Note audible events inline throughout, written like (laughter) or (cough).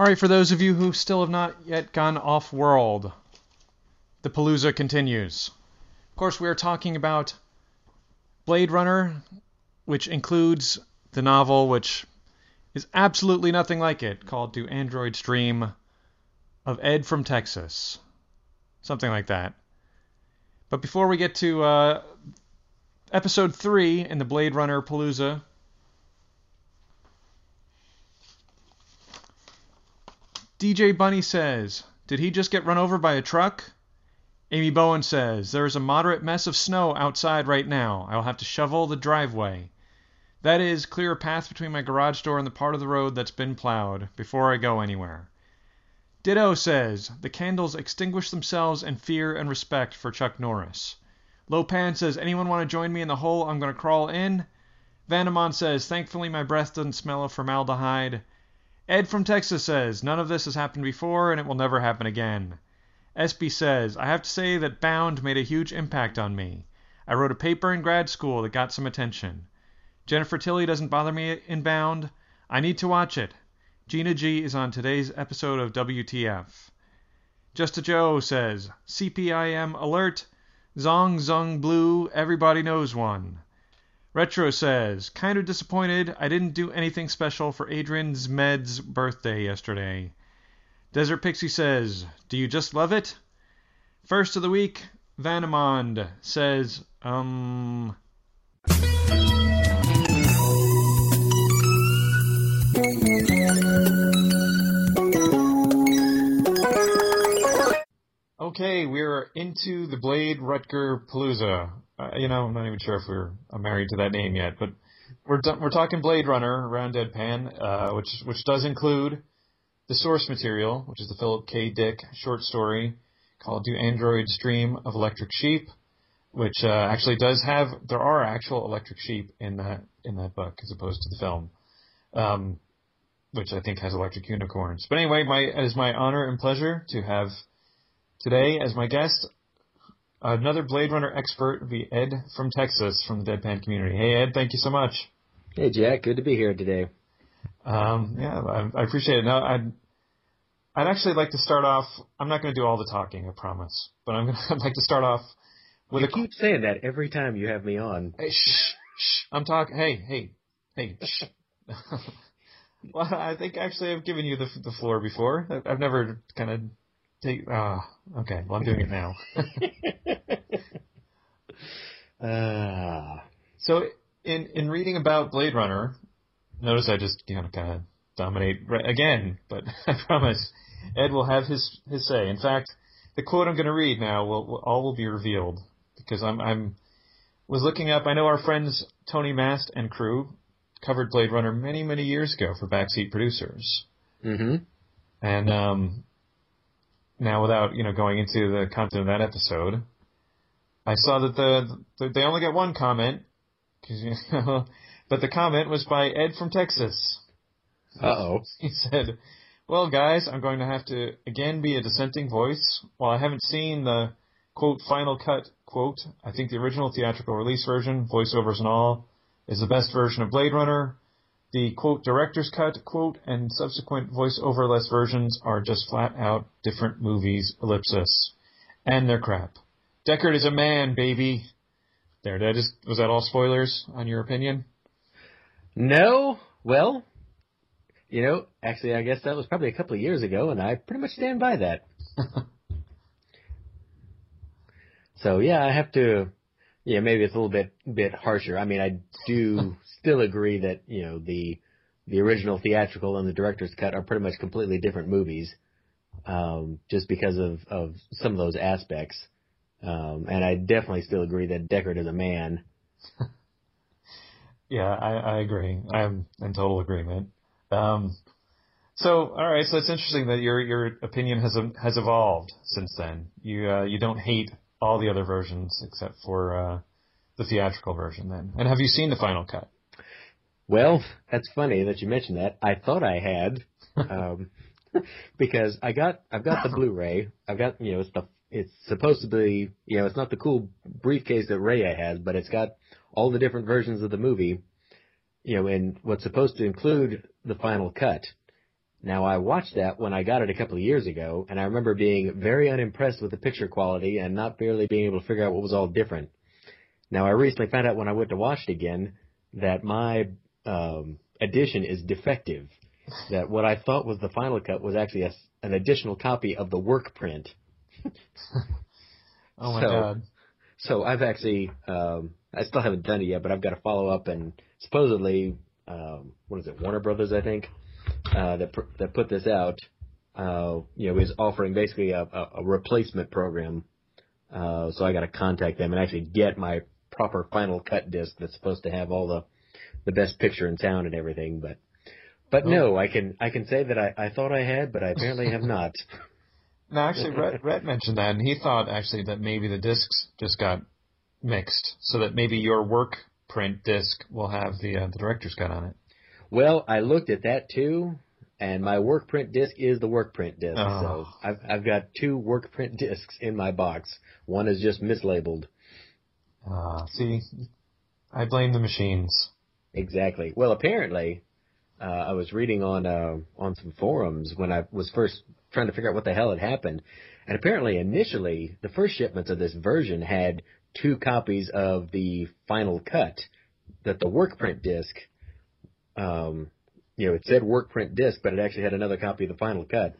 All right, for those of you who still have not yet gone off world, the Palooza continues. Of course, we are talking about Blade Runner, which includes the novel, which is absolutely nothing like it, called Do Androids Dream of Ed from Texas. Something like that. But before we get to uh, episode 3 in the Blade Runner Palooza, DJ Bunny says, Did he just get run over by a truck? Amy Bowen says, There is a moderate mess of snow outside right now. I will have to shovel the driveway. That is, clear a path between my garage door and the part of the road that's been plowed, before I go anywhere. Ditto says, The candles extinguish themselves in fear and respect for Chuck Norris. Lopan says, Anyone want to join me in the hole I'm going to crawl in? Vanamon says, Thankfully my breath doesn't smell of formaldehyde. Ed from Texas says, None of this has happened before and it will never happen again. Espy says, I have to say that Bound made a huge impact on me. I wrote a paper in grad school that got some attention. Jennifer Tilly doesn't bother me in Bound. I need to watch it. Gina G is on today's episode of WTF. Just a Joe says, CPIM alert, Zong Zong Blue, everybody knows one. Retro says, kind of disappointed I didn't do anything special for Adrian's Med's birthday yesterday. Desert Pixie says, do you just love it? First of the week, Vanamond says, um. Okay, we're into the Blade Rutger Palooza. Uh, you know, I'm not even sure if we're married to that name yet, but we're we're talking Blade Runner around Deadpan, uh, which which does include the source material, which is the Philip K. Dick short story called "Do Androids Dream of Electric Sheep," which uh, actually does have there are actual electric sheep in that in that book as opposed to the film, um, which I think has electric unicorns. But anyway, my it is my honor and pleasure to have today as my guest Another Blade Runner expert be Ed from Texas from the Deadpan community. Hey, Ed, thank you so much. Hey, Jack. Good to be here today. Um, yeah, I, I, appreciate it. Now, I'd, I'd actually like to start off. I'm not going to do all the talking, I promise, but I'm (laughs) going to I'd like to start off with you a. keep saying that every time you have me on. Hey, shh, shh. I'm talking. Hey, hey, hey. Shh. (laughs) well, I think actually I've given you the the floor before. I've never kind of take. Ah, uh, okay. Well, I'm doing it now. uh, (laughs) so in in reading about Blade Runner, notice I just you know kind of dominate again, but (laughs) I promise Ed will have his his say. In fact, the quote I'm going to read now will, will all will be revealed because I'm I'm was looking up. I know our friends Tony Mast and crew covered Blade Runner many many years ago for Backseat Producers. Mm-hmm. And um, now, without you know going into the content of that episode, I saw that the, the they only got one comment, you know, (laughs) but the comment was by Ed from Texas. Uh oh. (laughs) He said, "Well, guys, I'm going to have to again be a dissenting voice. While I haven't seen the quote final cut quote, I think the original theatrical release version, voiceovers and all, is the best version of Blade Runner. The quote director's cut quote and subsequent voiceoverless versions are just flat out different movies. Ellipsis, and they're crap. Deckard is a man, baby. There, that is. Was that all spoilers on your opinion? No. Well, you know, actually, I guess that was probably a couple of years ago, and I pretty much stand by that. (laughs) so yeah, I have to. Yeah, maybe it's a little bit bit harsher. I mean, I do (laughs) still agree that you know the the original theatrical and the director's cut are pretty much completely different movies, um, just because of of some of those aspects. Um, and I definitely still agree that Deckard is a man. (laughs) yeah, I, I agree. I'm in total agreement. Um, so, all right. So it's interesting that your your opinion has has evolved since then. You uh, you don't hate all the other versions except for uh, the theatrical version. Then, and have you seen the final cut? Well, that's funny that you mentioned that. I thought I had, um, (laughs) because I got I've got the (laughs) Blu-ray. I've got you know it's the it's supposed to be you know it's not the cool briefcase that Raya has, but it's got all the different versions of the movie. You know, and what's supposed to include the final cut. Now I watched that when I got it a couple of years ago, and I remember being very unimpressed with the picture quality and not barely being able to figure out what was all different. Now I recently found out when I went to watch it again that my um, edition is defective. That what I thought was the final cut was actually a, an additional copy of the work print. (laughs) oh my So- god. So I've actually, um, I still haven't done it yet, but I've got to follow up and supposedly, um, what is it, Warner Brothers, I think, uh, that pr- that put this out, uh, you know, is offering basically a, a, a replacement program. Uh, so I got to contact them and actually get my proper final cut disc that's supposed to have all the the best picture and sound and everything. But but no, I can I can say that I, I thought I had, but I apparently have (laughs) not. No, actually, Rhett, Rhett mentioned that, and he thought actually that maybe the discs just got mixed, so that maybe your work print disc will have the uh, the director's cut on it. Well, I looked at that too, and my work print disc is the work print disc. Oh. So I've I've got two work print (laughs) discs in my box. One is just mislabeled. Ah, see, I blame the machines. Exactly. Well, apparently, uh, I was reading on uh, on some forums when I was first trying to figure out what the hell had happened, and apparently, initially, the first shipments of this version had two copies of the final cut. That the work print disc, um, you know, it said work print disc, but it actually had another copy of the final cut.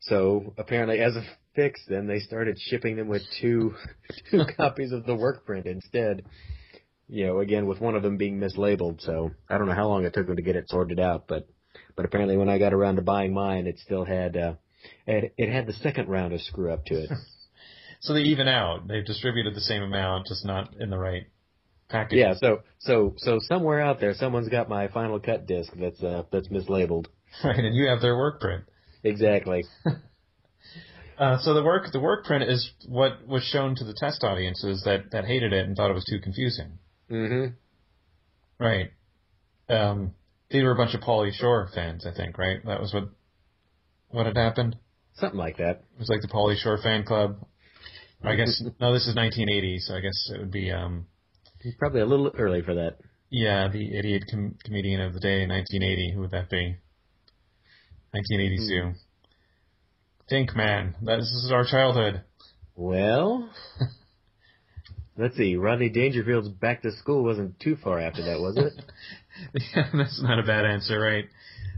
So apparently, as a fix, then they started shipping them with two (laughs) two (laughs) copies of the work print instead you know, again with one of them being mislabeled. So I don't know how long it took them to get it sorted out, but but apparently when I got around to buying mine, it still had uh, it, it had the second round of screw up to it. (laughs) So they even out. They've distributed the same amount, just not in the right yeah, so so so somewhere out there, someone's got my final cut disc that's uh, that's mislabeled. (laughs) right, and you have their work print. Exactly. (laughs) Uh, so the work the work print is what was shown to the test audiences that that hated it and thought it was too confusing. Mm-hmm. Right. Um, these were a bunch of Pauly Shore fans, I think. Right. That was what what had happened. Something like that. It was like the Pauly Shore fan club. I guess (laughs) no, this is 1980, so I guess it would be um, He's probably a little early for that. yeah, the idiot com- comedian of the day, 1980. Who would that be? 1982. Think, man, that this is our childhood. Well, (laughs) let's see. Rodney Dangerfield's Back to School wasn't too far after that, was it? (laughs) yeah, that's not a bad answer, right?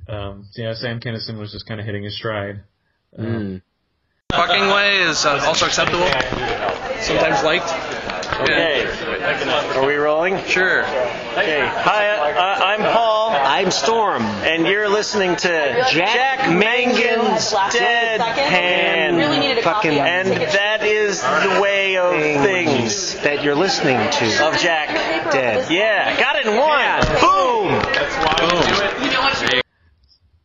Um, yeah, Sam Kinison was just kind of hitting his stride. Mm. Fucking way is uh, also acceptable. Sometimes liked. Okay. Are we rolling? Sure. Okay. Hi, uh, I'm Paul. I'm Storm. And you're listening to Jack, Mangan's Deadpan. Really fucking, and that is the way of things That you're listening to. of Jack Dead. Yeah, got it in one. Boom. That's why Boom. we do it.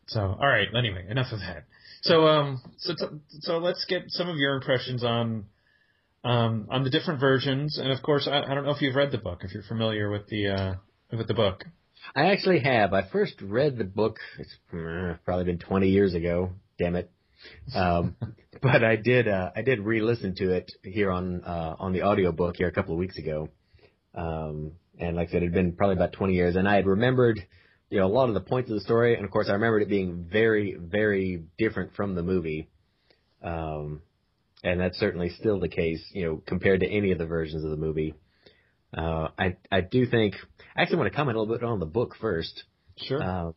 So, all right. Anyway, enough of that. So, um, so t- so let's get some of your impressions on, um, on the different versions, and of course, I, I don't know if you've read the book, if you're familiar with the, uh, with the book. I actually have. I first read the book. It's uh, probably been 20 years ago. Damn it. Um, (laughs) but I did. Uh, I did re-listen to it here on uh, on the audiobook here a couple of weeks ago. Um, and like I said, it had been probably about 20 years, and I had remembered, you know, a lot of the points of the story, and of course, I remembered it being very, very different from the movie. Um, and that's certainly still the case, you know, compared to any of the versions of the movie. Uh, I I do think I actually want to comment a little bit on the book first. Sure. Uh,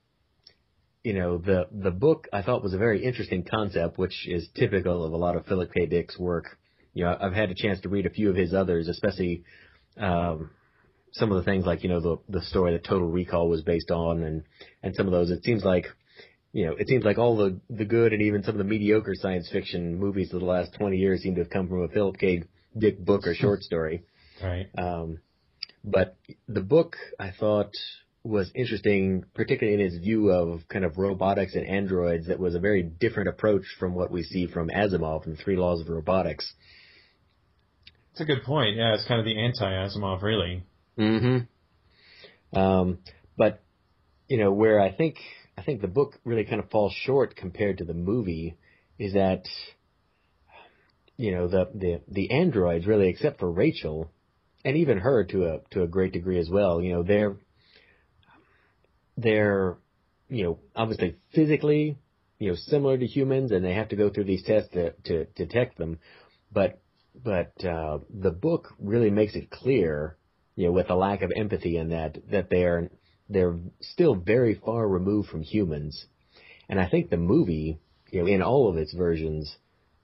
you know, the the book I thought was a very interesting concept, which is typical of a lot of Philip K. Dick's work. You know, I've had a chance to read a few of his others, especially um, some of the things like you know the the story that Total Recall was based on, and and some of those. It seems like you know, it seems like all the the good and even some of the mediocre science fiction movies of the last 20 years seem to have come from a Philip K. Dick book or short story. (laughs) right. Um, but the book I thought was interesting, particularly in its view of kind of robotics and androids. That was a very different approach from what we see from Asimov and Three Laws of Robotics. That's a good point. Yeah, it's kind of the anti-Asimov, really. Mm-hmm. Um, but you know where I think I think the book really kind of falls short compared to the movie is that you know the the the androids really, except for Rachel, and even her to a to a great degree as well. You know they're they're you know, obviously physically, you know, similar to humans, and they have to go through these tests to to detect them. But but uh, the book really makes it clear, you know, with the lack of empathy in that that they're they're still very far removed from humans, and I think the movie, you know, in all of its versions,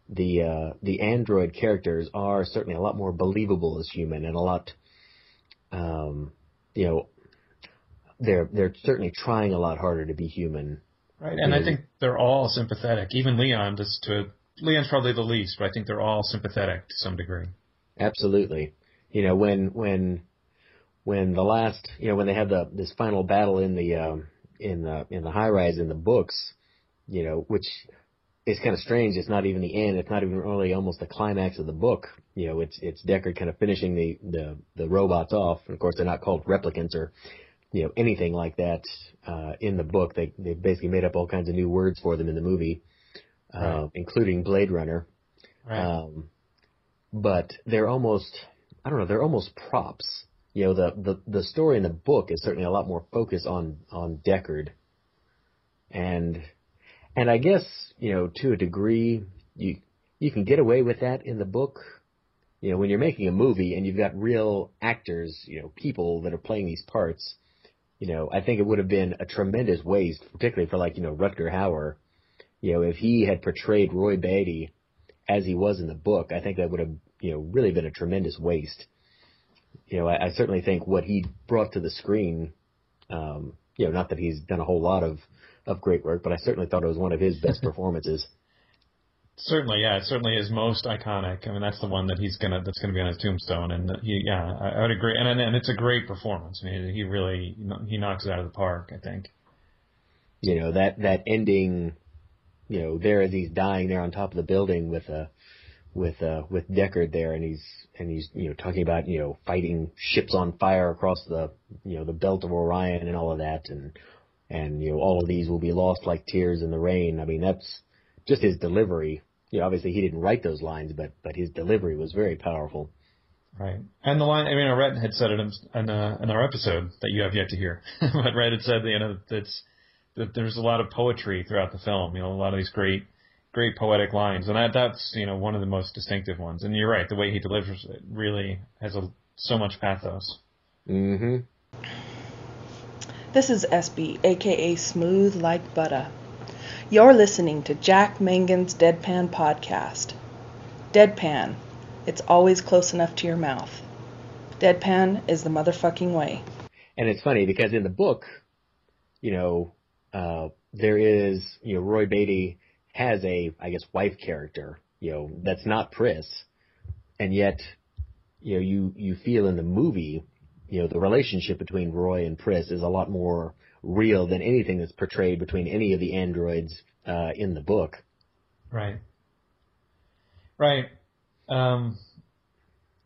the uh, the android characters are certainly a lot more believable as human and a lot, um, you know, they're they're certainly trying a lot harder to be human. Right, and I think they're all sympathetic. Even Leon, just to Leon's probably the least, but I think they're all sympathetic to some degree. Absolutely. You know, when when when the last, you know, when they have the this final battle in the um, in the in the high rise in the books, you know, which is kind of strange. It's not even the end. It's not even really almost the climax of the book. You know, it's it's Deckard kind of finishing the the the robots off. And of course, they're not called replicants or you know anything like that uh, in the book. They they basically made up all kinds of new words for them in the movie, uh, right. including Blade Runner. Right. Um, but they're almost I don't know they're almost props. You know the the the story in the book is certainly a lot more focused on on Deckard, and and I guess you know to a degree you you can get away with that in the book. You know when you're making a movie and you've got real actors, you know people that are playing these parts you know, I think it would have been a tremendous waste, particularly for like, you know, Rutger Hauer. You know, if he had portrayed Roy Batty as he was in the book, I think that would have, you know, really been a tremendous waste. You know, I, I certainly think what he brought to the screen, um, you know, not that he's done a whole lot of, of great work, but I certainly thought it was one of his best (laughs) performances. Certainly, yeah, it certainly is most iconic. I mean, that's the one that he's gonna that's gonna be on his tombstone, and he, yeah, I, I would agree. And and it's a great performance. I mean, he really he knocks it out of the park. I think. You know that that ending, you know, there as he's dying there on top of the building with a. With uh with Deckard there and he's and he's you know talking about you know fighting ships on fire across the you know the belt of Orion and all of that and and you know all of these will be lost like tears in the rain. I mean that's just his delivery. You know, obviously he didn't write those lines, but but his delivery was very powerful. Right, and the line. I mean, Rhett had said it in, in, uh, in our episode that you have yet to hear. (laughs) but Rhett had said, you know, that's that there's a lot of poetry throughout the film. You know, a lot of these great great poetic lines, and that that's you know one of the most distinctive ones. And you're right, the way he delivers it really has a, so much pathos. Mm-hmm. This is SB, aka Smooth Like Butter. You're listening to Jack Mangan's Deadpan Podcast. Deadpan. It's always close enough to your mouth. Deadpan is the motherfucking way. And it's funny because in the book, you know, uh, there is, you know, Roy Batty has a, I guess, wife character, you know, that's not Pris. And yet, you know, you, you feel in the movie, you know, the relationship between Roy and Pris is a lot more real than anything that's portrayed between any of the androids uh, in the book. Right. Right. Um,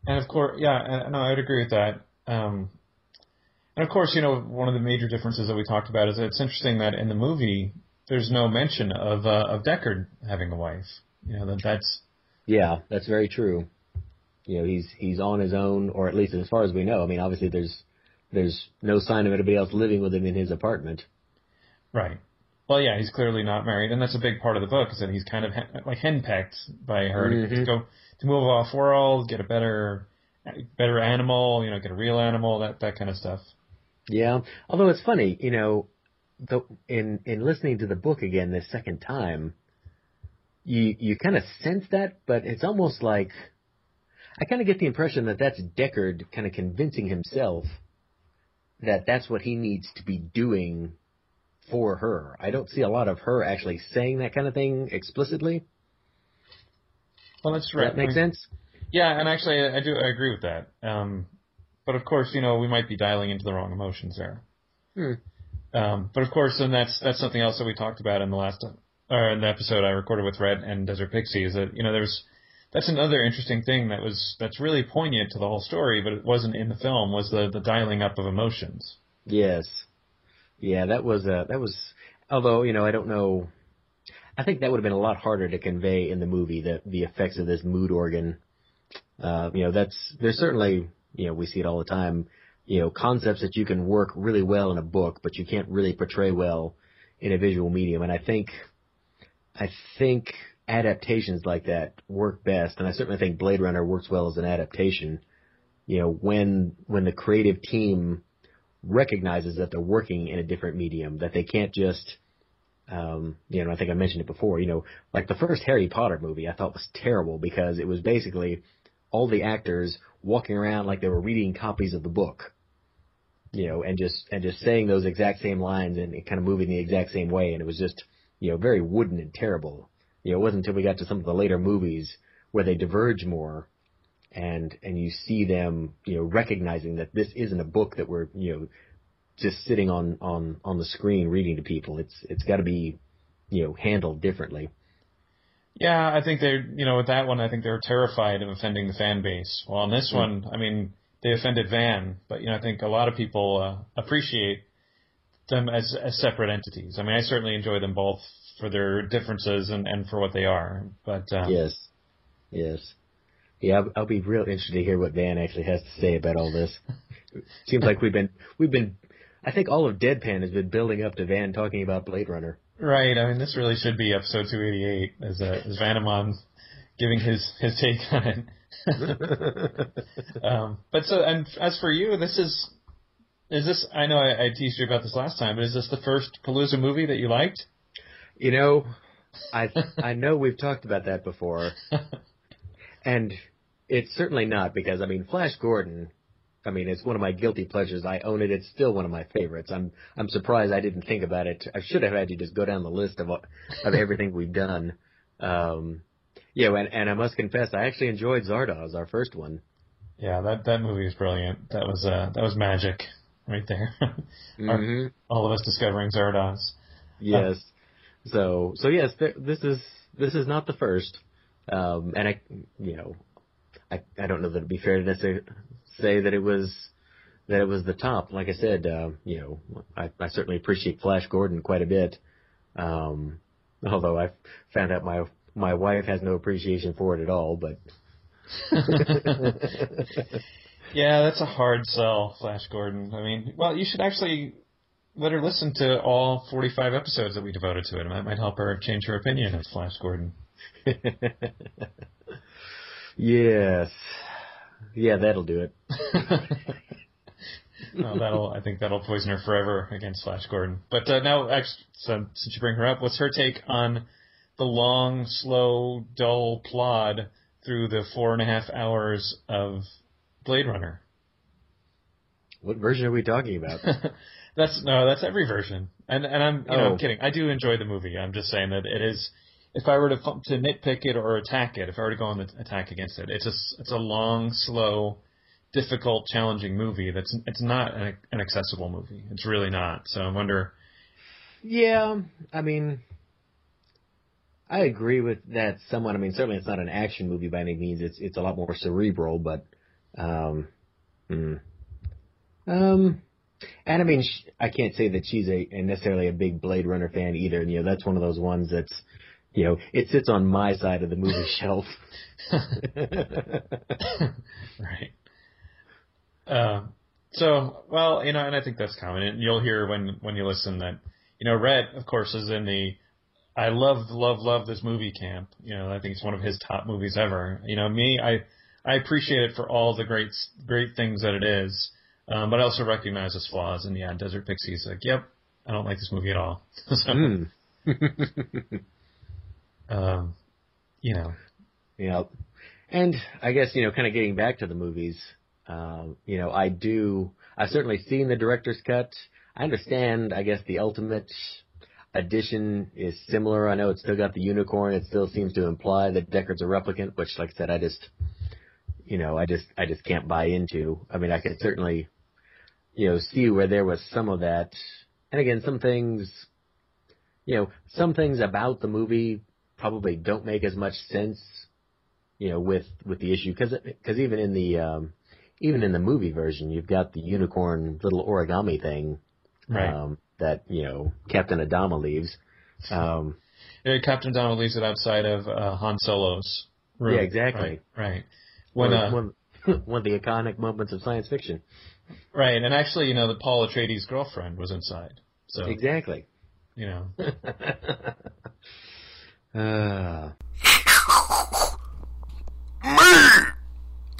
and of course, yeah, no, I'd agree with that. Um, and of course, you know, one of the major differences that we talked about is it's interesting that in the movie there's no mention of uh, of Deckard having a wife. You know that that's. Yeah, that's very true. You know, he's he's on his own, or at least as far as we know. I mean, obviously there's there's no sign of anybody else living with him in his apartment. Right. Well, yeah, he's clearly not married, and that's a big part of the book is that he's kind of like henpecked by her mm-hmm. to, go to move off world, get a better better animal, you know, get a real animal, that that kind of stuff. Yeah, although it's funny, you know, the, in in listening to the book again this second time, you you kind of sense that, but it's almost like I kind of get the impression that that's Deckard kind of convincing himself that that's what he needs to be doing for her. I don't see a lot of her actually saying that kind of thing explicitly. Well, that's right. Does that makes sense? Yeah, and actually, I do I agree with that. Um, but of course, you know, we might be dialing into the wrong emotions there. Hmm. Um, but of course, and that's that's something else that we talked about in the last or in the episode I recorded with Rhett and Desert Pixie is that you know there's that's another interesting thing that was that's really poignant to the whole story, but it wasn't in the film. Was the the dialing up of emotions? Yes, yeah, that was uh, that was. Although you know, I don't know. I think that would have been a lot harder to convey in the movie the the effects of this mood organ. Uh, you know, that's there's certainly you know we see it all the time. You know, concepts that you can work really well in a book, but you can't really portray well in a visual medium, and I think I think adaptations like that work best, and I certainly think Blade Runner works well as an adaptation. You know, when when the creative team recognizes that they're working in a different medium, that they can't just um, you know, I think I mentioned it before, you know, like the first Harry Potter movie I thought was terrible because it was basically all the actors walking around like they were reading copies of the book. You know, and just and just saying those exact same lines and kind of moving the exact same way and it was just, you know, very wooden and terrible. You know, it wasn't until we got to some of the later movies where they diverge more and and you see them, you know, recognizing that this isn't a book that we're, you know, just sitting on on on the screen reading to people. It's it's got to be, you know, handled differently. Yeah, I think they're, you know, with that one, I think they were terrified of offending the fan base. Well, on this mm. one, I mean, they offended Van, but you know, I think a lot of people uh, appreciate them as as separate entities. I mean, I certainly enjoy them both for their differences and and for what they are. But um, yes, yes, yeah, I'll, I'll be real interested to hear what Van actually has to say about all this. (laughs) Seems like we've been we've been I think all of Deadpan has been building up to Van talking about Blade Runner. Right. I mean, this really should be episode 288 as, uh, as Vanamon giving his, his take on it. (laughs) um, but so, and as for you, this is, is this, I know I, I teased you about this last time, but is this the first Palooza movie that you liked? You know, I, I know we've talked about that before. (laughs) and it's certainly not because, I mean, Flash Gordon I mean, it's one of my guilty pleasures. I own it. It's still one of my favorites. I'm I'm surprised I didn't think about it. I should have had you just go down the list of of everything we've done. Um, yeah, and, and I must confess, I actually enjoyed Zardoz, our first one. Yeah, that that movie was brilliant. That was uh that was magic right there. (laughs) mm-hmm. all of us discovering Zardoz. Yes. Uh, so so yes, th- this is this is not the first. Um, and I, you know, I I don't know that it'd be fair to necessarily say that it was that it was the top. Like I said, uh, you know, I, I certainly appreciate Flash Gordon quite a bit. Um, although I found out my my wife has no appreciation for it at all, but. (laughs) yeah, that's a hard sell, Flash Gordon. I mean, well, you should actually let her listen to all 45 episodes that we devoted to it, and that might help her change her opinion of Flash Gordon. (laughs) yes. Yeah, that'll do it. (laughs) no, that'll. I think that'll poison her forever against Flash Gordon. But uh, now, actually, so, since you bring her up, what's her take on the long, slow, dull plod through the four and a half hours of Blade Runner? What version are we talking about? (laughs) that's no, that's every version. And and I'm you oh. know I'm oh. kidding. I do enjoy the movie. I'm just saying that it is if I were to to nitpick it or attack it, if I were to go on the attack against it, it's a it's a long, slow, difficult, challenging movie. That's it's not an, an accessible movie. It's really not. So I wonder. Yeah, I mean, I agree with that somewhat. I mean, certainly it's not an action movie by any means. It's it's a lot more cerebral, but um, mm, um, and I mean, I can't say that she's a, a necessarily a big Blade Runner fan either. And, you know, that's one of those ones that's you know, it sits on my side of the movie (laughs) shelf. (laughs) right. Uh, so, well, you know, and I think that's common. And you'll hear when when you listen that, you know, Rhett, of course, is in the I love, love, love this movie camp. You know, I think it's one of his top movies ever. You know, me, I I appreciate it for all the great great things that it is, um, but I also recognize its flaws. And yeah, Desert Pixie's like, yep, I don't like this movie at all. (laughs) so, mm. (laughs) Um, you know. Yeah. And I guess, you know, kind of getting back to the movies, um, you know, I do, I've certainly seen the director's cut. I understand, I guess, the ultimate edition is similar. I know it's still got the unicorn. It still seems to imply that Deckard's a replicant, which, like I said, I just, you know, I just, I just can't buy into. I mean, I could certainly, you know, see where there was some of that. And again, some things, you know, some things about the movie probably don't make as much sense, you know, with with the issue because because even in the um, even in the movie version, you've got the unicorn little origami thing, right. um, that you know Captain Adama leaves. Um, yeah, Captain Adama leaves it outside of uh, Han Solo's room. Yeah, exactly. Right. right. When uh, one, (laughs) one of the iconic moments of science fiction. Right, and actually, you know, the Paul Atreides' girlfriend was inside. So exactly. you know. (laughs) uh, Me!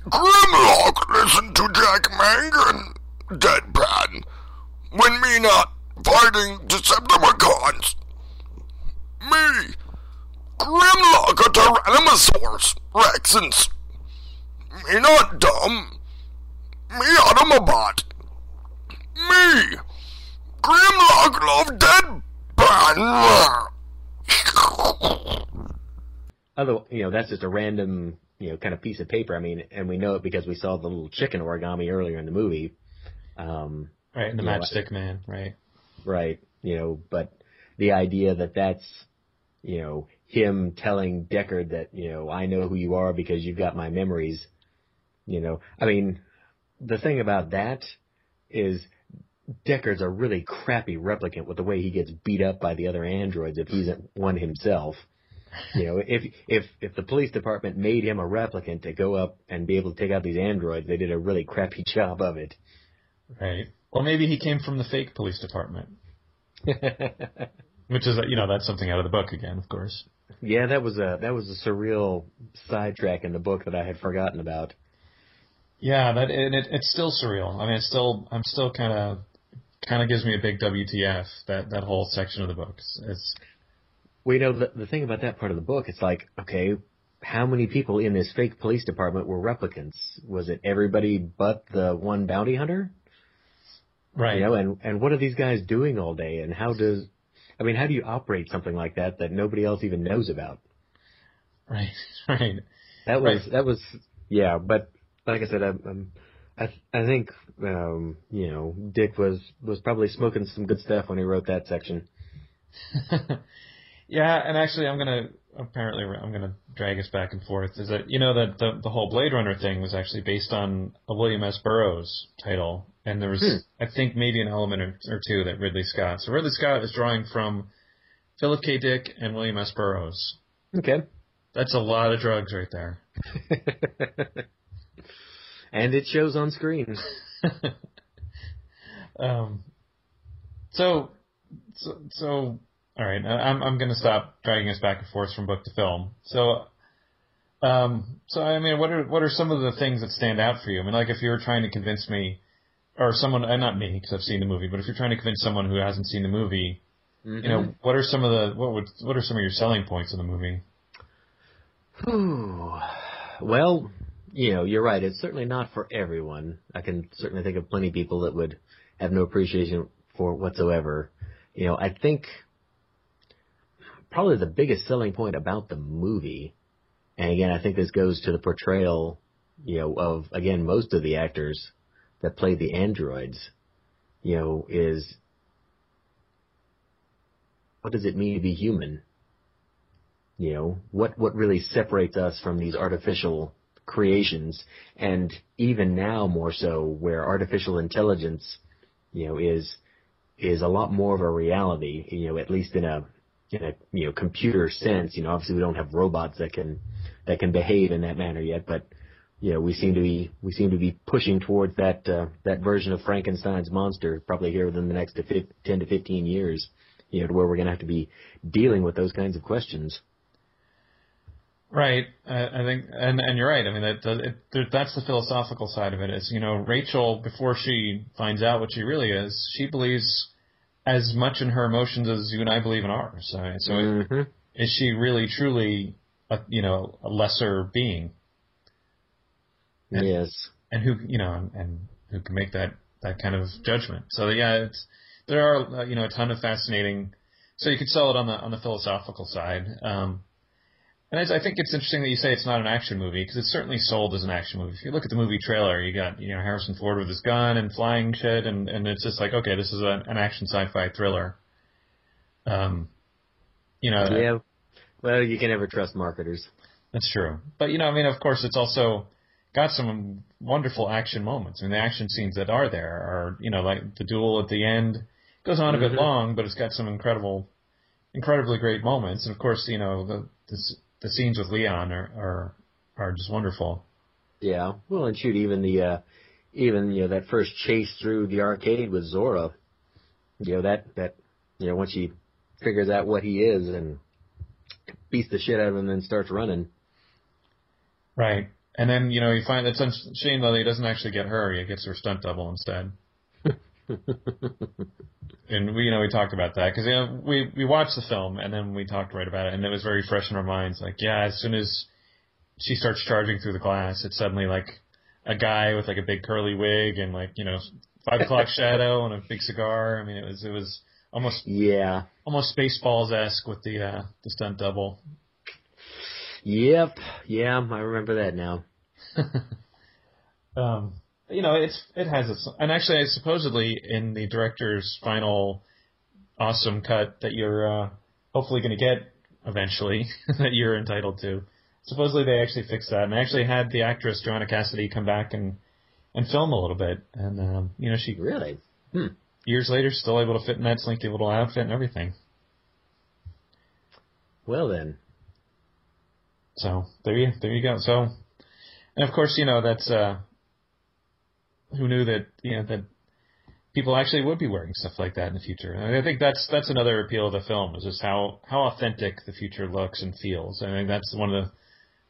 Grimlock listen to Jack Mangan, deadpan, when me not fighting Decepticons. Me! Grimlock a Tyrannosaurus, Rexens. Me not dumb. Me Automobot. Me! Grimlock love deadpan. other, you know, that's just a random, you know, kind of piece of paper. I mean, and we know it because we saw the little chicken origami earlier in the movie. Um, Right, and the Yeah, matchstick man, right. Right? You know, but the idea that that's, you know, him telling Deckard that, you know, I know who you are because you've got my memories. You know, I mean, the thing about that is Deckard's a really crappy replicant with the way he gets beat up by the other androids if he's one himself. You know, if if if the police department made him a replicant to go up and be able to take out these androids, they did a really crappy (laughs) job of it. Right. Well, maybe he came from the fake police department, (laughs) which is, you know, that's something out of the book again, of course. Yeah, that was a that was a surreal sidetrack in the book that I had forgotten about. Yeah, that and it, it's still surreal. I mean, it's still I'm still kind of kind of gives me a big WTF that that whole section of the book. It's, it's Well, you know, the the thing about that part of the book, it's like, okay, how many people in this fake police department were replicants? Was it everybody but the one bounty hunter? Right. You know, and and what are these guys doing all day? And how does, I mean, how do you operate something like that that nobody else even knows about? Right. (laughs) Right. That was Right. that was yeah, but like I said, I'm, I'm I I think um, you know Dick was was probably smoking some good stuff when he wrote that section. (laughs) yeah, and actually, I'm gonna apparently I'm gonna drag us back and forth. Is that you know that the the whole Blade Runner thing was actually based on a William S. Burroughs title, and there was Hmm. I think maybe an element or, or two that Ridley Scott. So Ridley Scott is drawing from Philip K. Dick and William S. Burroughs. Okay. That's a lot of drugs right there. (laughs) and it shows on screen. (laughs) um, so, so, so, all right. I'm I'm going to stop dragging us back and forth from book to film. So, um, so I mean, what are what are some of the things that stand out for you? I mean, like if you were trying to convince me, or someone, uh, not me because I've seen the movie, but if you're trying to convince someone who hasn't seen the movie, you know, what are some of the what would what are some of your selling points in the movie? Well, you know, you're right. It's certainly not for everyone. I can certainly think of plenty of people that would have no appreciation for whatsoever. You know, I think probably the biggest selling point about the movie, and again, I think this goes to the portrayal, you know, of again most of the actors that play the androids, you know, is what does it mean to be human? You know, what what really separates us from these artificial creations, and even now more so, where artificial intelligence, you know, is is a lot more of a reality. You know, at least in a in a you know computer sense. You know, obviously we don't have robots that can that can behave in that manner yet, but you know, we seem to be we seem to be pushing towards that uh, that version of Frankenstein's monster probably here within the next to fif- ten to fifteen years. You know, to where we're going to have to be dealing with those kinds of questions. Right. I, I think, and and you're right. I mean, that does, it, that's the philosophical side of it. Is you know, Rachel before she finds out what she really is, she believes as much in her emotions as you and I believe in ours. Right? So, Mhm. is she really truly, a, you know, a lesser being? And- Yes. and who you know and, and who can make that that kind of judgment. So yeah, it's there are uh, you know a ton of fascinating. So you could sell it on the on the philosophical side. Um, and I, I think it's interesting that you say it's not an action movie because it's certainly sold as an action movie. If you look at the movie trailer, you got you know Harrison Ford with his gun and flying shit, and and it's just like okay, this is a, an action sci-fi thriller. Um, you know, Yeah. Well, you can never trust marketers. that's true. But you know, I mean, of course, it's also got some wonderful action moments. I mean, the action scenes that are there are, you know, like the duel at the end goes on a bit Mhm. long, but it's got some incredible, incredibly great moments. And of course, you know, the the, the scenes with Leon are are are just wonderful. Yeah. Well, and shoot, even the uh, even you know that first chase through the arcade with Zhora, you know that that you know once she figures out what he is and beats the shit out of him, and then starts running. Right. And then you know you find it's a shame though that he doesn't actually get her. He gets her stunt double instead. (laughs) and we you know we talked about that because you know we we watched the film and then we talked right about it and it was very fresh in our minds. Like yeah, as soon as she starts charging through the glass, it's suddenly like a guy with like a big curly wig and like you know five o'clock (laughs) shadow and a big cigar. I mean it was it was almost Yeah. almost Spaceballs esque with the uh, the stunt double. Yep. Yeah, I remember that now. (laughs) um, you know, it's it has its and actually, supposedly in the director's final awesome cut that you're uh, hopefully going to get eventually (laughs) that you're entitled to. Supposedly they actually fixed that and they actually had the actress Joanna Cassidy come back and and film a little bit and um, you know she Really? Hmm. years later still able to fit in that slinky little outfit and everything. Well then. So there you there you go. So and of course, you know, that's uh who knew that you know that people actually would be wearing stuff like that in the future. And I think that's that's another appeal of the film is just how how authentic the future looks and feels. I think that's one of the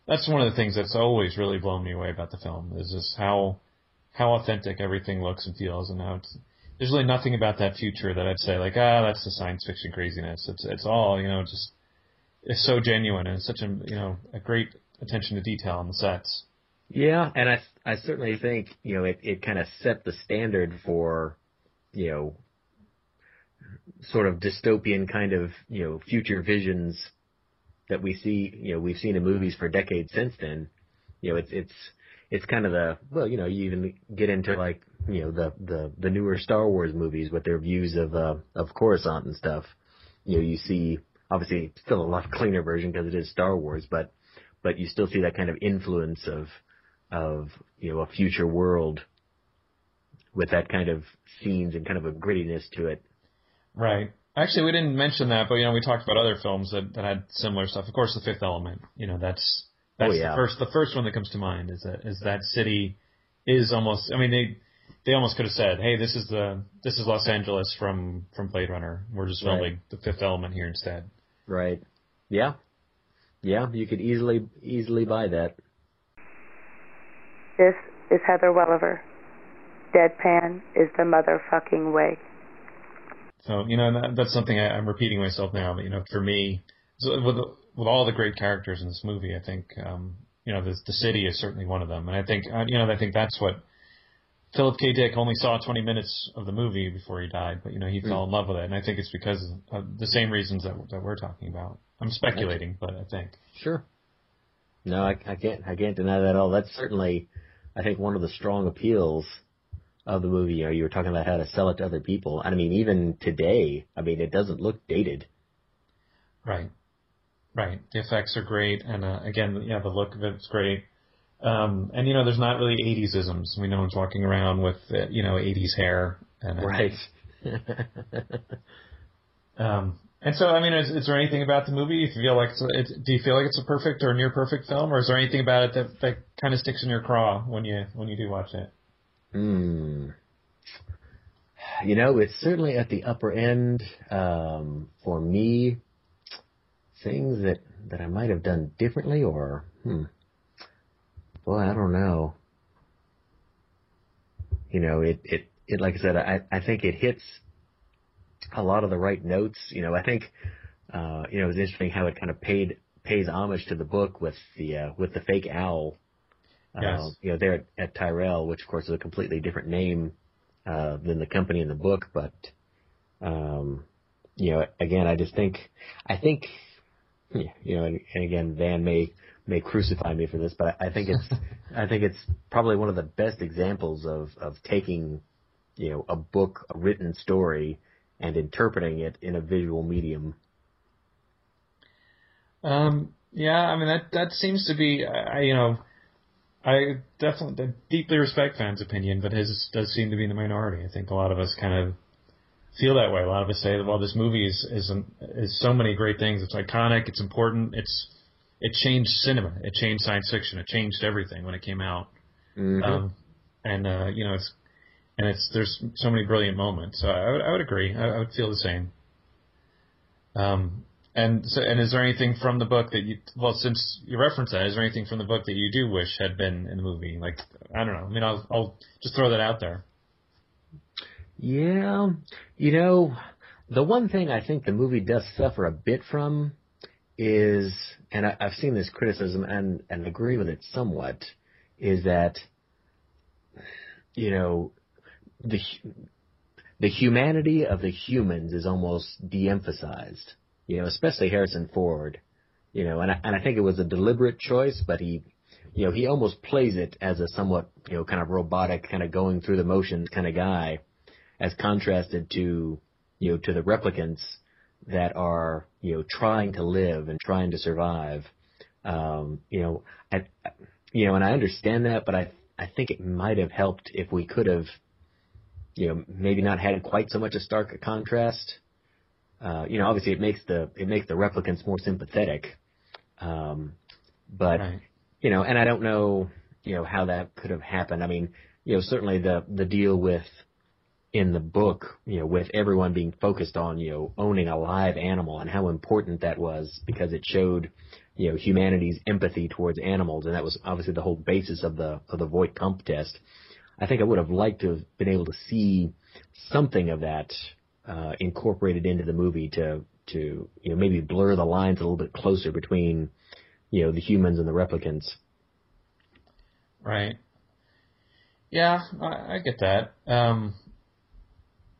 that's one of the things that's always really blown me away about the film is just how how authentic everything looks and feels and how it's there's really nothing about that future that I'd say like ah that's the science fiction craziness. It's it's all you know just it's so genuine and it's such a you know a great attention to detail on the sets. Yeah, and I I certainly think you know it it kind of set the standard for you know sort of dystopian kind of you know future visions that we see you know we've seen in movies for decades since then. You know it's it's it's kind of the well you know you even get into like you know the the the newer Star Wars movies with their views of uh of Coruscant and stuff. You know you see obviously still a lot cleaner version because it is Star Wars, but but you still see that kind of influence of of you know a future world with that kind of scenes and kind of a grittiness to it. Right. Actually, we didn't mention that, but you know, we talked about other films that, that had similar stuff. Of course, The Fifth Element. You know, that's that's Oh, yeah. the first the first one that comes to mind is that is that city is almost. I mean, they they almost could have said, "Hey, this is the this is Los Angeles from from Blade Runner. We're just Right. filming The Fifth Element here instead." Right. Yeah. Yeah, you could easily easily buy that. This is Heather Welliver. Deadpan is the motherfucking way. So you know, that, that's something I, I'm repeating myself now. But you know, for me, so with with all the great characters in this movie, I think um, you know the the city is certainly one of them, and I think uh, you know I think that's what Philip K. Dick only saw 20 minutes of the movie before he died, but you know he fell in love with it, and I think it's because of the same reasons that that we're talking about. I'm speculating, but I think Sure. No, I, I can't I can't deny that at all. That's certainly I think one of the strong appeals of the movie. You know, you were talking about how to sell it to other people. And I mean, even today, I mean, it doesn't look dated. right, right. The effects are great, and uh, again, yeah, the look of it's great. Um, and you know, there's not really 80s isms. We no one's walking around with uh, you know 80s hair. And, Right. (laughs) Um, and so, I mean, is, is there anything about the movie you feel like it's, a, it's do you feel like it's a perfect or near perfect film, or is there anything about it that that kind of sticks in your craw when you when you do watch it? Hmm. You know, it's certainly at the upper end. Um, for me, things that that I might have done differently, or hmm, boy, I don't know. You know, it it it like I said, I I think it hits a lot of the right notes. You know, I think uh, you know it was interesting how it kind of paid pays homage to the book with the uh, with the fake owl Yes. uh, you know, there at, at Tyrell, which of course is a completely different name uh, than the company in the book. But um, you know, again, I just think, I think, you know, and, and again, Van may may crucify me for this, but I, I think it's, (laughs) I think it's probably one of the best examples of of taking, you know, a book, a written story, and interpreting it in a visual medium. Um, yeah, I mean that that seems to be, I you know, I definitely deeply respect Van's opinion, but his does seem to be in the minority. I think a lot of us kind of feel that way. A lot of us say that well, this movie is is is so many great things. It's iconic. It's important. It's it changed cinema. It changed science fiction. It changed everything when it came out. Mhm. Um, and uh, you know, it's and it's there's so many brilliant moments. So I would I would agree. I, I would feel the same. Um, and so, and is there anything from the book that you well, since you reference that, is there anything from the book that you do wish had been in the movie? Like, I don't know. I mean, I'll I'll just throw that out there. Yeah, you know, the one thing I think the movie does suffer a bit from is, and I, I've seen this criticism and and agree with it somewhat, is that you know the the humanity of the humans is almost de-emphasized. You know, especially Harrison Ford. You know, and I, and I think it was a deliberate choice, but he, you know, he almost plays it as a somewhat, you know, kind of robotic, kind of going through the motions kind of guy, as contrasted to, you know, to the replicants that are, you know, trying to live and trying to survive. Um, you know, I, you know, and I understand that, but I, I think it might have helped if we could have, you know, maybe not had quite so much a stark contrast. Uh, you know, obviously it makes the it makes the replicants more sympathetic, um, but Right. you know, and I don't know, you know, how that could have happened. I mean, you know, certainly the the deal with in the book, you know, with everyone being focused on, you know, owning a live animal and how important that was because it showed, you know, humanity's empathy towards animals, and that was obviously the whole basis of the of the Voight-Kampff test. I think I would have liked to have been able to see something of that uh, incorporated into the movie to to you know maybe blur the lines a little bit closer between you know the humans and the replicants. Right. Yeah, I, I get that. Um,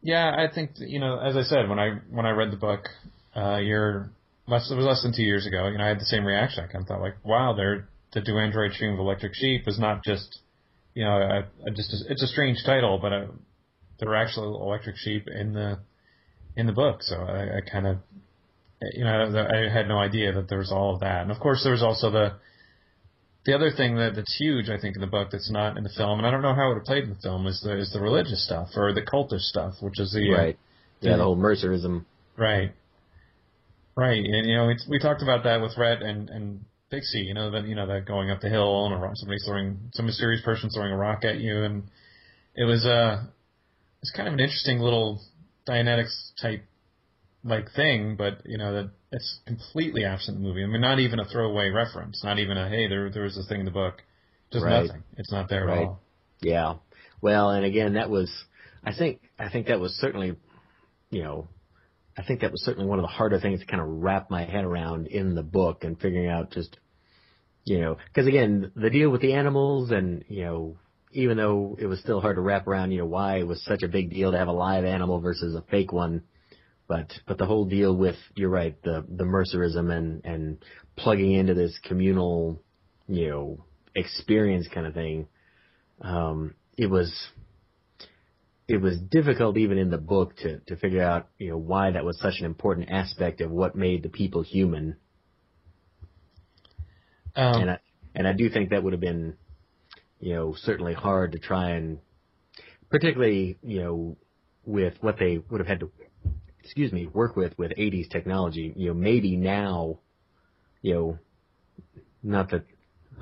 yeah, I think you know, as I said when I when I read the book, uh, year less it was less than two years ago. You know, I had the same reaction. I kind of thought like, wow, they're the Do Androids Dream of Electric Sheep is not just, you know, a, a, just it's a strange title, but a, there were actually electric sheep in the in the book. So I, I kind of, you know, I had no idea that there was all of that. And of course, there was also the the other thing that, that's huge, I think, in the book that's not in the film, and I don't know how it would have played in the film, is the is the religious stuff or the cultish stuff, which is the uh, Right. Yeah, the whole Mercerism. Right. Right, and you know we we talked about that with Rhett and and Pixie. You know that you know that going up the hill and a rock, somebody throwing some mysterious person throwing a rock at you, and it was uh it's kind of an interesting little Dianetics type like thing, but you know that it's completely absent in the movie. I mean, not even a throwaway reference, not even a hey there there was this thing in the book, just Right. nothing. It's not there Right. at all. Yeah. Well, and again, that was, I think, I think that was certainly, you know, I think that was certainly one of the harder things to kind of wrap my head around in the book and figuring out just, you know, because again, the deal with the animals and, you know, even though it was still hard to wrap around, you know, why it was such a big deal to have a live animal versus a fake one. But, but the whole deal with, you're right, the, the mercerism and, and plugging into this communal, you know, experience kind of thing, um, it was it was difficult even in the book to to figure out you know why that was such an important aspect of what made the people human. Um, and I and I do think that would have been you know certainly hard to try and particularly you know with what they would have had to excuse me work with with 80s technology you know maybe now you know not that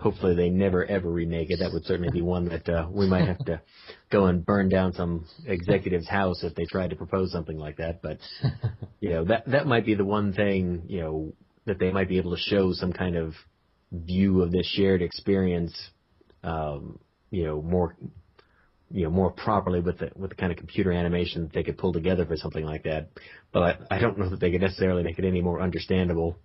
hopefully they never ever remake it. That would certainly be one that uh, we might have to go and burn down some executive's house if they tried to propose something like that. But (laughs) you know that that might be the one thing you know that they might be able to show some kind of view of this shared experience um you know more you know more properly with the with the kind of computer animation that they could pull together for something like that. But I, I don't know that they could necessarily make it any more understandable.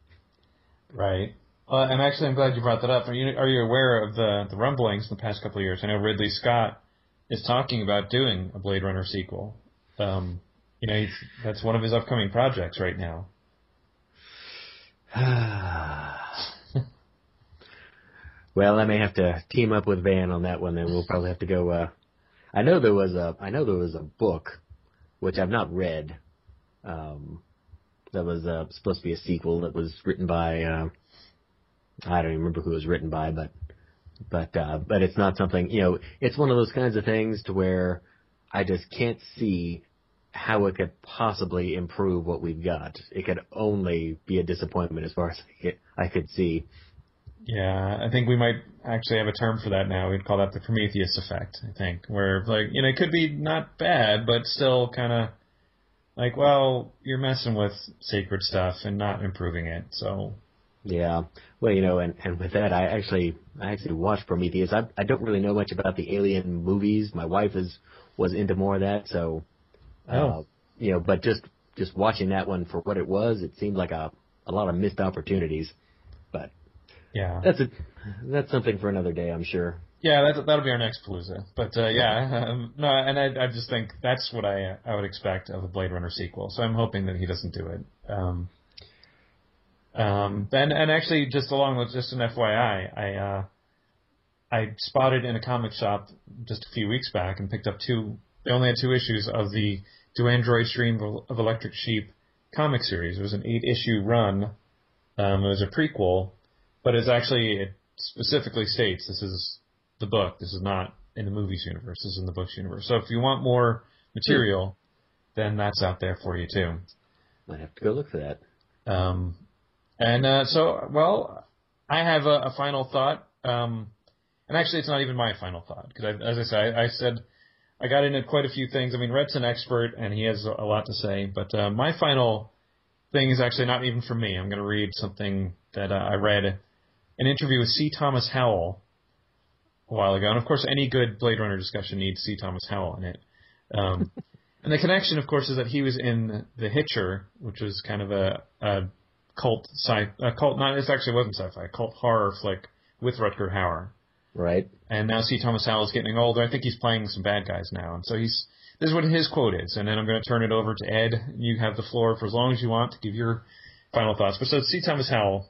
Right. Uh, and actually, I'm glad you brought that up. Are you are you aware of the the rumblings in the past couple of years? I know Ridley Scott is talking about doing a Blade Runner sequel. Um, you know, that's one of his upcoming projects right now. (sighs) well, I may have to team up with Van on that one. Then we'll probably have to go. Uh, I know there was a I know there was a book, which I've not read. Um, that was uh, supposed to be a sequel that was written by uh, I don't even remember who it was written by, but but uh, but it's not something you know. It's one of those kinds of things to where I just can't see how it could possibly improve what we've got. It could only be a disappointment as far as I could- I could see. Yeah, I think we might actually have a term for that now. We'd call that the Prometheus effect. I think, where like you know, it could be not bad, but still kind of like, well, you're messing with sacred stuff and not improving it. So Yeah. Well, you know, and and with that, I actually I actually watched Prometheus. I I don't really know much about the alien movies. My wife is was into more of that, so uh, Oh. you know, but just just watching that one for what it was, it seemed like a a lot of missed opportunities. But yeah, that's a that's something for another day, I'm sure. yeah, that that'll be our next Palooza. But uh, yeah, (laughs) um, no, and I I just think that's what I I would expect of a Blade Runner sequel. So I'm hoping that he doesn't do it. Um, um, and and actually, just along with just an FYI, I uh, I spotted in a comic shop just a few weeks back and picked up two. They only had two issues of the Do Androids Dream of Electric Sheep comic series. It was an eight issue run. Um, it was a prequel, but it's actually it specifically states this is the book. This is not in the movies universe. This is in the books universe. So if you want more material, then that's out there for you too. Might have to go look for that. Um, and uh, so, well, I have a, a final thought. Um, and actually, it's not even my final thought because, as I said, I, I said I got into quite a few things. I mean, Red's an expert and he has a, lot to say. But uh, my final thing is actually not even from me. I'm going to read something that uh, I read an interview with C. Thomas Howell a while ago. And of course, any good Blade Runner discussion needs C. Thomas Howell in it. Um, (laughs) and the connection, of course, is that he was in The Hitcher, which was kind of a, a cult sci, a cult. Not it actually wasn't sci-fi, cult horror flick with Rutger Hauer. Right. And now C. Thomas Howell is getting older. I think he's playing some bad guys now, and so he's. This is what his quote is, and then I'm going to turn it over to Ed. You have the floor for as long as you want to give your final thoughts. But so C. Thomas Howell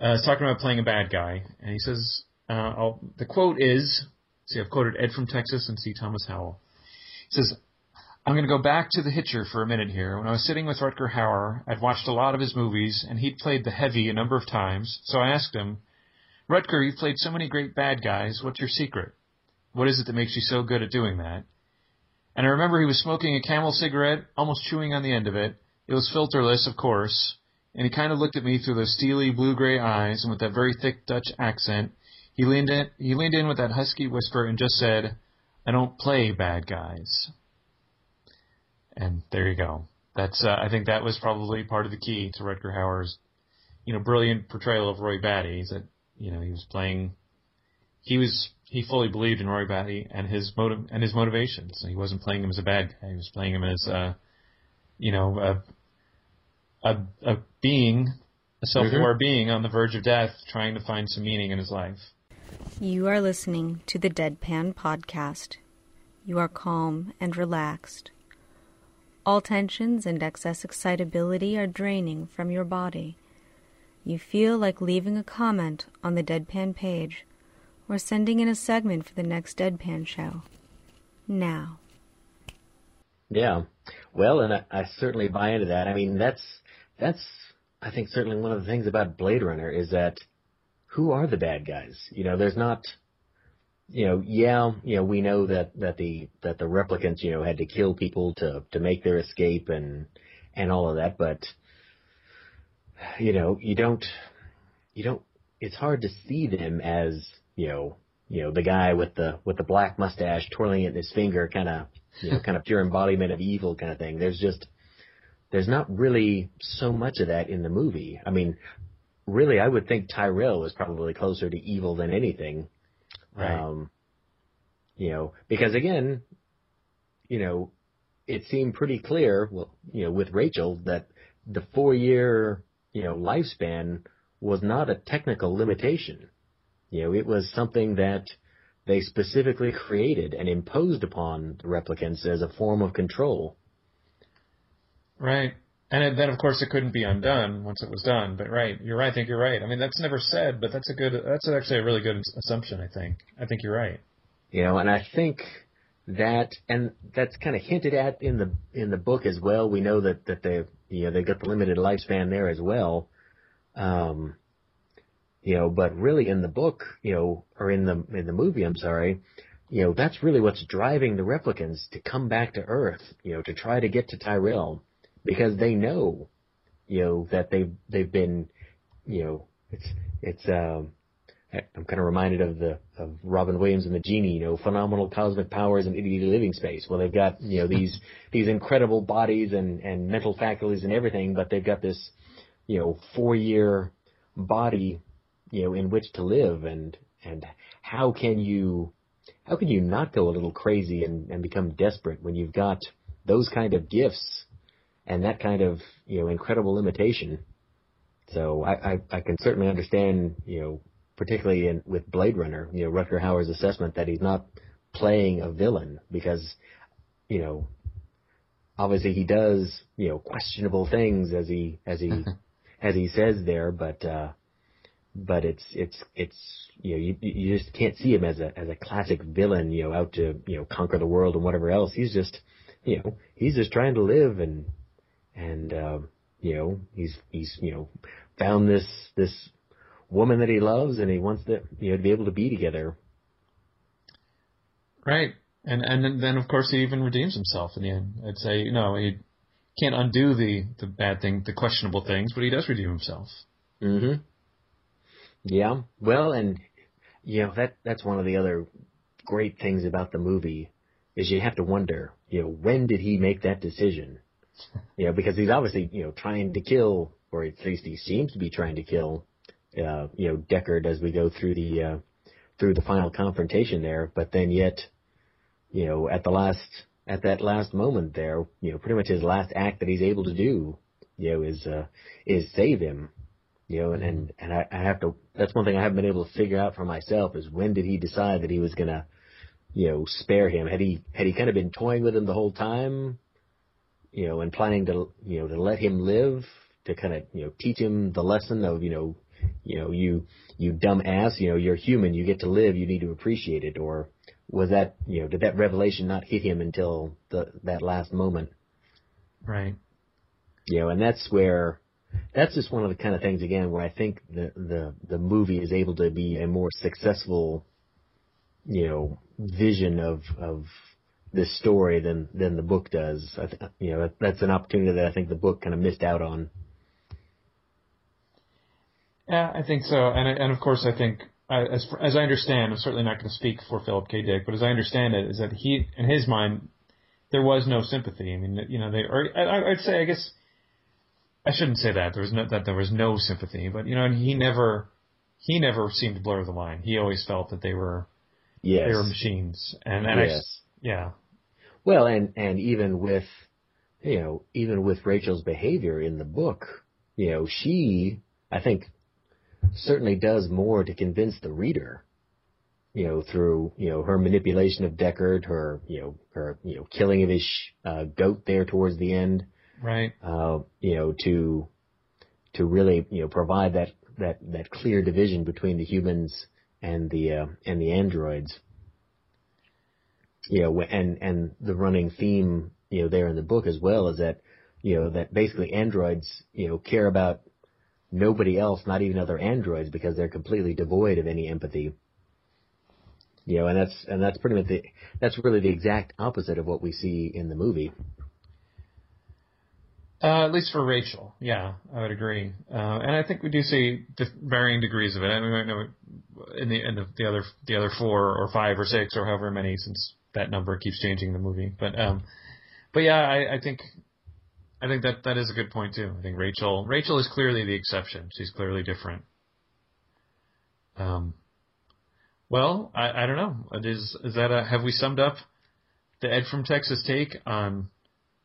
uh, is talking about playing a bad guy, and he says, uh, I'll, the quote is, see, I've quoted Ed from Texas and C. Thomas Howell. He says, I'm going to go back to the Hitcher for a minute here. When I was sitting with Rutger Hauer, I'd watched a lot of his movies, and he'd played the heavy a number of times, so I asked him, Rutger, you've played so many great bad guys. What's your secret? What is it that makes you so good at doing that? And I remember he was smoking a camel cigarette, almost chewing on the end of it. It was filterless, of course, and he kind of looked at me through those steely blue-gray eyes, and with that very thick Dutch accent, he leaned in. He leaned in with that husky whisper and just said, "I don't play bad guys." And there you go. That's. Uh, I think that was probably part of the key to Rutger Hauer's, you know, brilliant portrayal of Roy Batty. Is that you know he was playing. He was he fully believed in Roy Batty and his motive and his motivations. He wasn't playing him as a bad guy. He was playing him as, uh, you know, a a, a being, a self-aware being on the verge of death, trying to find some meaning in his life. You are listening to the Deadpan Podcast. You are calm and relaxed. All tensions and excess excitability are draining from your body. You feel like leaving a comment on the Deadpan page or sending in a segment for the next Deadpan show. Now. Yeah. Well, and I, I certainly buy into that. I mean, that's that's I think certainly one of the things about Blade Runner is that who are the bad guys? You know, there's not you know, yeah, you know, we know that that the that the replicants, you know, had to kill people to to make their escape and and all of that, but you know, you don't you don't it's hard to see them as, you know, you know, the guy with the with the black mustache twirling it in his finger kind of, you know, (laughs) kind of pure embodiment of evil kind of thing. There's just there's not really so much of that in the movie. I mean, really I would think Tyrell is probably closer to evil than anything. Right. Um, you know, because again, you know, it seemed pretty clear, well, you know, with Rachel that the four year, you know, lifespan was not a technical limitation. You know, it was something that they specifically created and imposed upon the replicants as a form of control. Right. And then, of course, it couldn't be undone once it was done. But right, you're right. I think you're right. I mean, that's never said, but that's a good. That's actually a really good assumption. I think. I think you're right. You know, and I think that, and that's kind of hinted at in the in the book as well. We know that that they, you know, they got the limited lifespan there as well. Um, you know, but really in the book, you know, or in the in the movie, I'm sorry, you know, that's really what's driving the replicants to come back to Earth, you know, to try to get to Tyrell, because they know, you know, that they've they've been, you know, it's it's um, I'm kind of reminded of the of Robin Williams and the Genie, you know, phenomenal cosmic powers and itty living space. Well, they've got you know these (laughs) these incredible bodies and and mental faculties and everything, but they've got this you know four year body you know in which to live and and how can you how can you not go a little crazy and, and become desperate when you've got those kind of gifts and that kind of you know incredible limitation? So I, I, I can certainly understand you know particularly in, with Blade Runner, you know, Rutger Hauer's assessment that he's not playing a villain because, you know, obviously he does, you know, questionable things as he, as he, as he says there, but, uh, but it's, it's, it's, you know, you, you just can't see him as a, as a classic villain, you know, out to, you know, conquer the world and whatever else. He's just, you know, he's just trying to live and, and, uh, you know, he's, he's, you know, found this, this woman that he loves and he wants to you know to be able to be together. Right. And and then of course he even redeems himself in the end. I'd say you know he can't undo the the bad thing, the questionable things, but he does redeem himself. Mm Mhm. Yeah. Well, and you know that that's one of the other great things about the movie is you have to wonder, you know, when did he make that decision? (laughs) You know, because he's obviously, you know, trying to kill, or at least he seems to be trying to kill uh, you know Deckard as we go through the uh, through the final confrontation there, but then yet, you know, at the last at that last moment there, you know, pretty much his last act that he's able to do, you know, is uh, is save him, you know, and and, and I, I have to. That's one thing I haven't been able to figure out for myself is when did he decide that he was gonna, you know, spare him? Had he had he kind of been toying with him the whole time, you know, and planning to you know to let him live to kind of you know teach him the lesson of you know you know, you you dumb ass, you know, you're human, you get to live, you need to appreciate it, or was that you know, did that revelation not hit him until the that last moment? Right. You know, and that's where that's just one of the kind of things again where I think the the the movie is able to be a more successful, you know, vision of of this story than than the book does. I th- you know, that's an opportunity that I think the book kind of missed out on. Yeah, I think so, and and of course I think as as I understand, I'm certainly not going to speak for Philip K. Dick, but as I understand it, is that he in his mind there was no sympathy. I mean, you know, they or I, I'd say I guess I shouldn't say that there was no that there was no sympathy, but you know, and he never he never seemed to blur the line. He always felt that they were yes. they were machines, and, and yes. I, yeah. Well, and and even with you know even with Rachel's behavior in the book, you know, she I think certainly does more to convince the reader, you know, through you know her manipulation of Deckard, her you know her you know killing of his uh, goat there towards the end, right? Uh, you know to to really you know provide that that that clear division between the humans and the uh, and the androids. You know, and and the running theme you know there in the book as well is that you know that basically androids you know care about nobody else, not even other androids, because they're completely devoid of any empathy. You know, and that's and that's pretty much the that's really the exact opposite of what we see in the movie. Uh, at least for Rachel, yeah, I would agree, uh, and I think we do see varying degrees of it. I mean, I know in the in the, the other the other four or five or six or however many, since that number keeps changing in the movie. But um, but yeah, I, I think I think that that is a good point too. I think Rachel Rachel is clearly the exception. She's clearly different. Um, well, I, I don't know. Is is that a have we summed up the Ed from Texas take on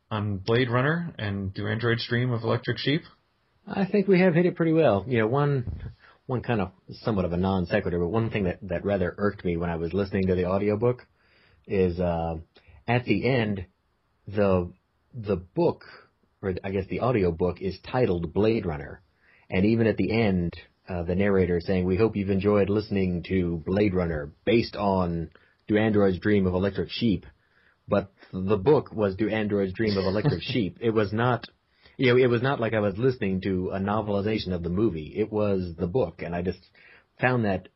on Blade Runner and Do Androids Dream of Electric Sheep? I think we have hit it pretty well. You know, one one kind of somewhat of a non sequitur, but one thing that that rather irked me when I was listening to the audiobook is uh, at the end the the book or I guess the audio book is titled Blade Runner, and even at the end, uh, the narrator is saying, "We hope you've enjoyed listening to Blade Runner, based on Do Androids Dream of Electric Sheep." But the book was Do Androids Dream of Electric (laughs) Sheep. It was not, you know, it was not like I was listening to a novelization of the movie. It was the book, and I just found that,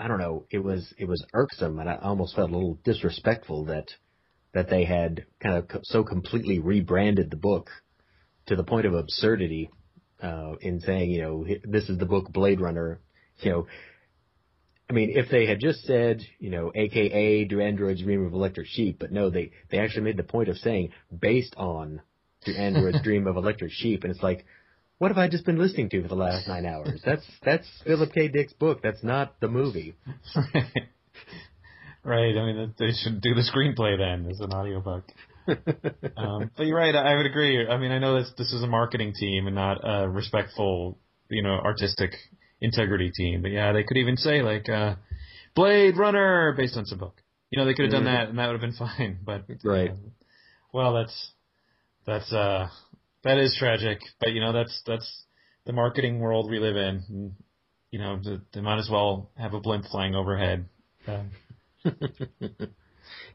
I don't know, it was it was irksome, and I almost felt a little disrespectful that that they had kind of so completely rebranded the book to the point of absurdity uh, in saying, you know, this is the book Blade Runner. You know, I mean, if they had just said, you know, AKA Do Androids Dream of Electric Sheep, but no, they they actually made the point of saying based on Do Androids (laughs) Dream of Electric Sheep, and it's like, what have I just been listening to for the last nine hours? That's that's Philip K. Dick's book. That's not the movie. (laughs) right. I mean, they should do the screenplay then as an audiobook. (laughs) um, but you're right. I would agree. I mean, I know this this is a marketing team and not a respectful, you know, artistic integrity team. But yeah, they could even say like uh, Blade Runner based on some book. You know, they could have done Mhm. that and that would have been (laughs) fine. But Right. uh, well, that's that's uh that is tragic. But you know, that's that's the marketing world we live in. And, you know, they, they might as well have a blimp flying overhead. Um, (laughs)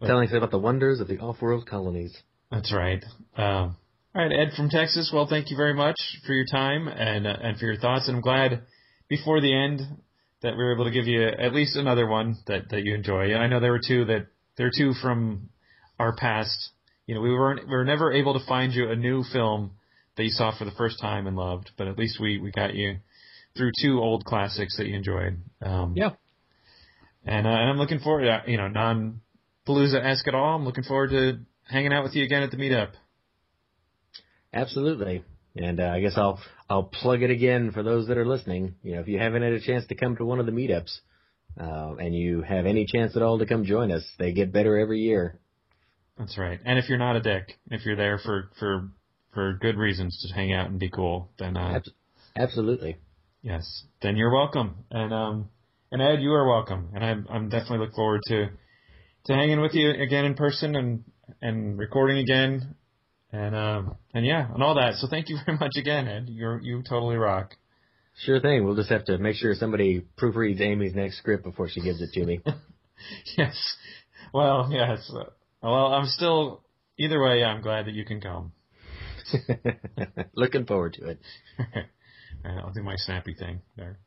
Telling us about the wonders of the off-world colonies. That's right. Um, all right, Ed from Texas. Well, thank you very much for your time and uh, and for your thoughts. And I'm glad before the end that we were able to give you at least another one that that you enjoy. And I know there were two that there were two from our past. You know, we weren't we were never able to find you a new film that you saw for the first time and loved, but at least we we got you through two old classics that you enjoyed. Um, Yeah. and, uh, and I'm looking forward, to, you know, non Palooza esque at all. I'm looking forward to hanging out with you again at the meetup. Absolutely. And uh, I guess I'll I'll plug it again for those that are listening. You know, if you haven't had a chance to come to one of the meetups, uh, and you have any chance at all to come join us, they get better every year. That's right. And if you're not a dick, if you're there for for for good reasons to hang out and be cool, then uh, Absolutely. yes, then you're welcome. And um and Ed, you are welcome. And I'm I'm definitely look forward to to hanging with you again in person and and recording again. And um and yeah, and all that. So thank you (laughs) very much again, Ed. You're you totally rock. Sure thing. We'll just have to make sure somebody proofreads Amy's next script before she gives it to me. (laughs) yes. Well, yes. Well, I'm still either way. I'm glad that you can come. (laughs) Looking forward to it. All right, (laughs) I'll do my snappy thing there.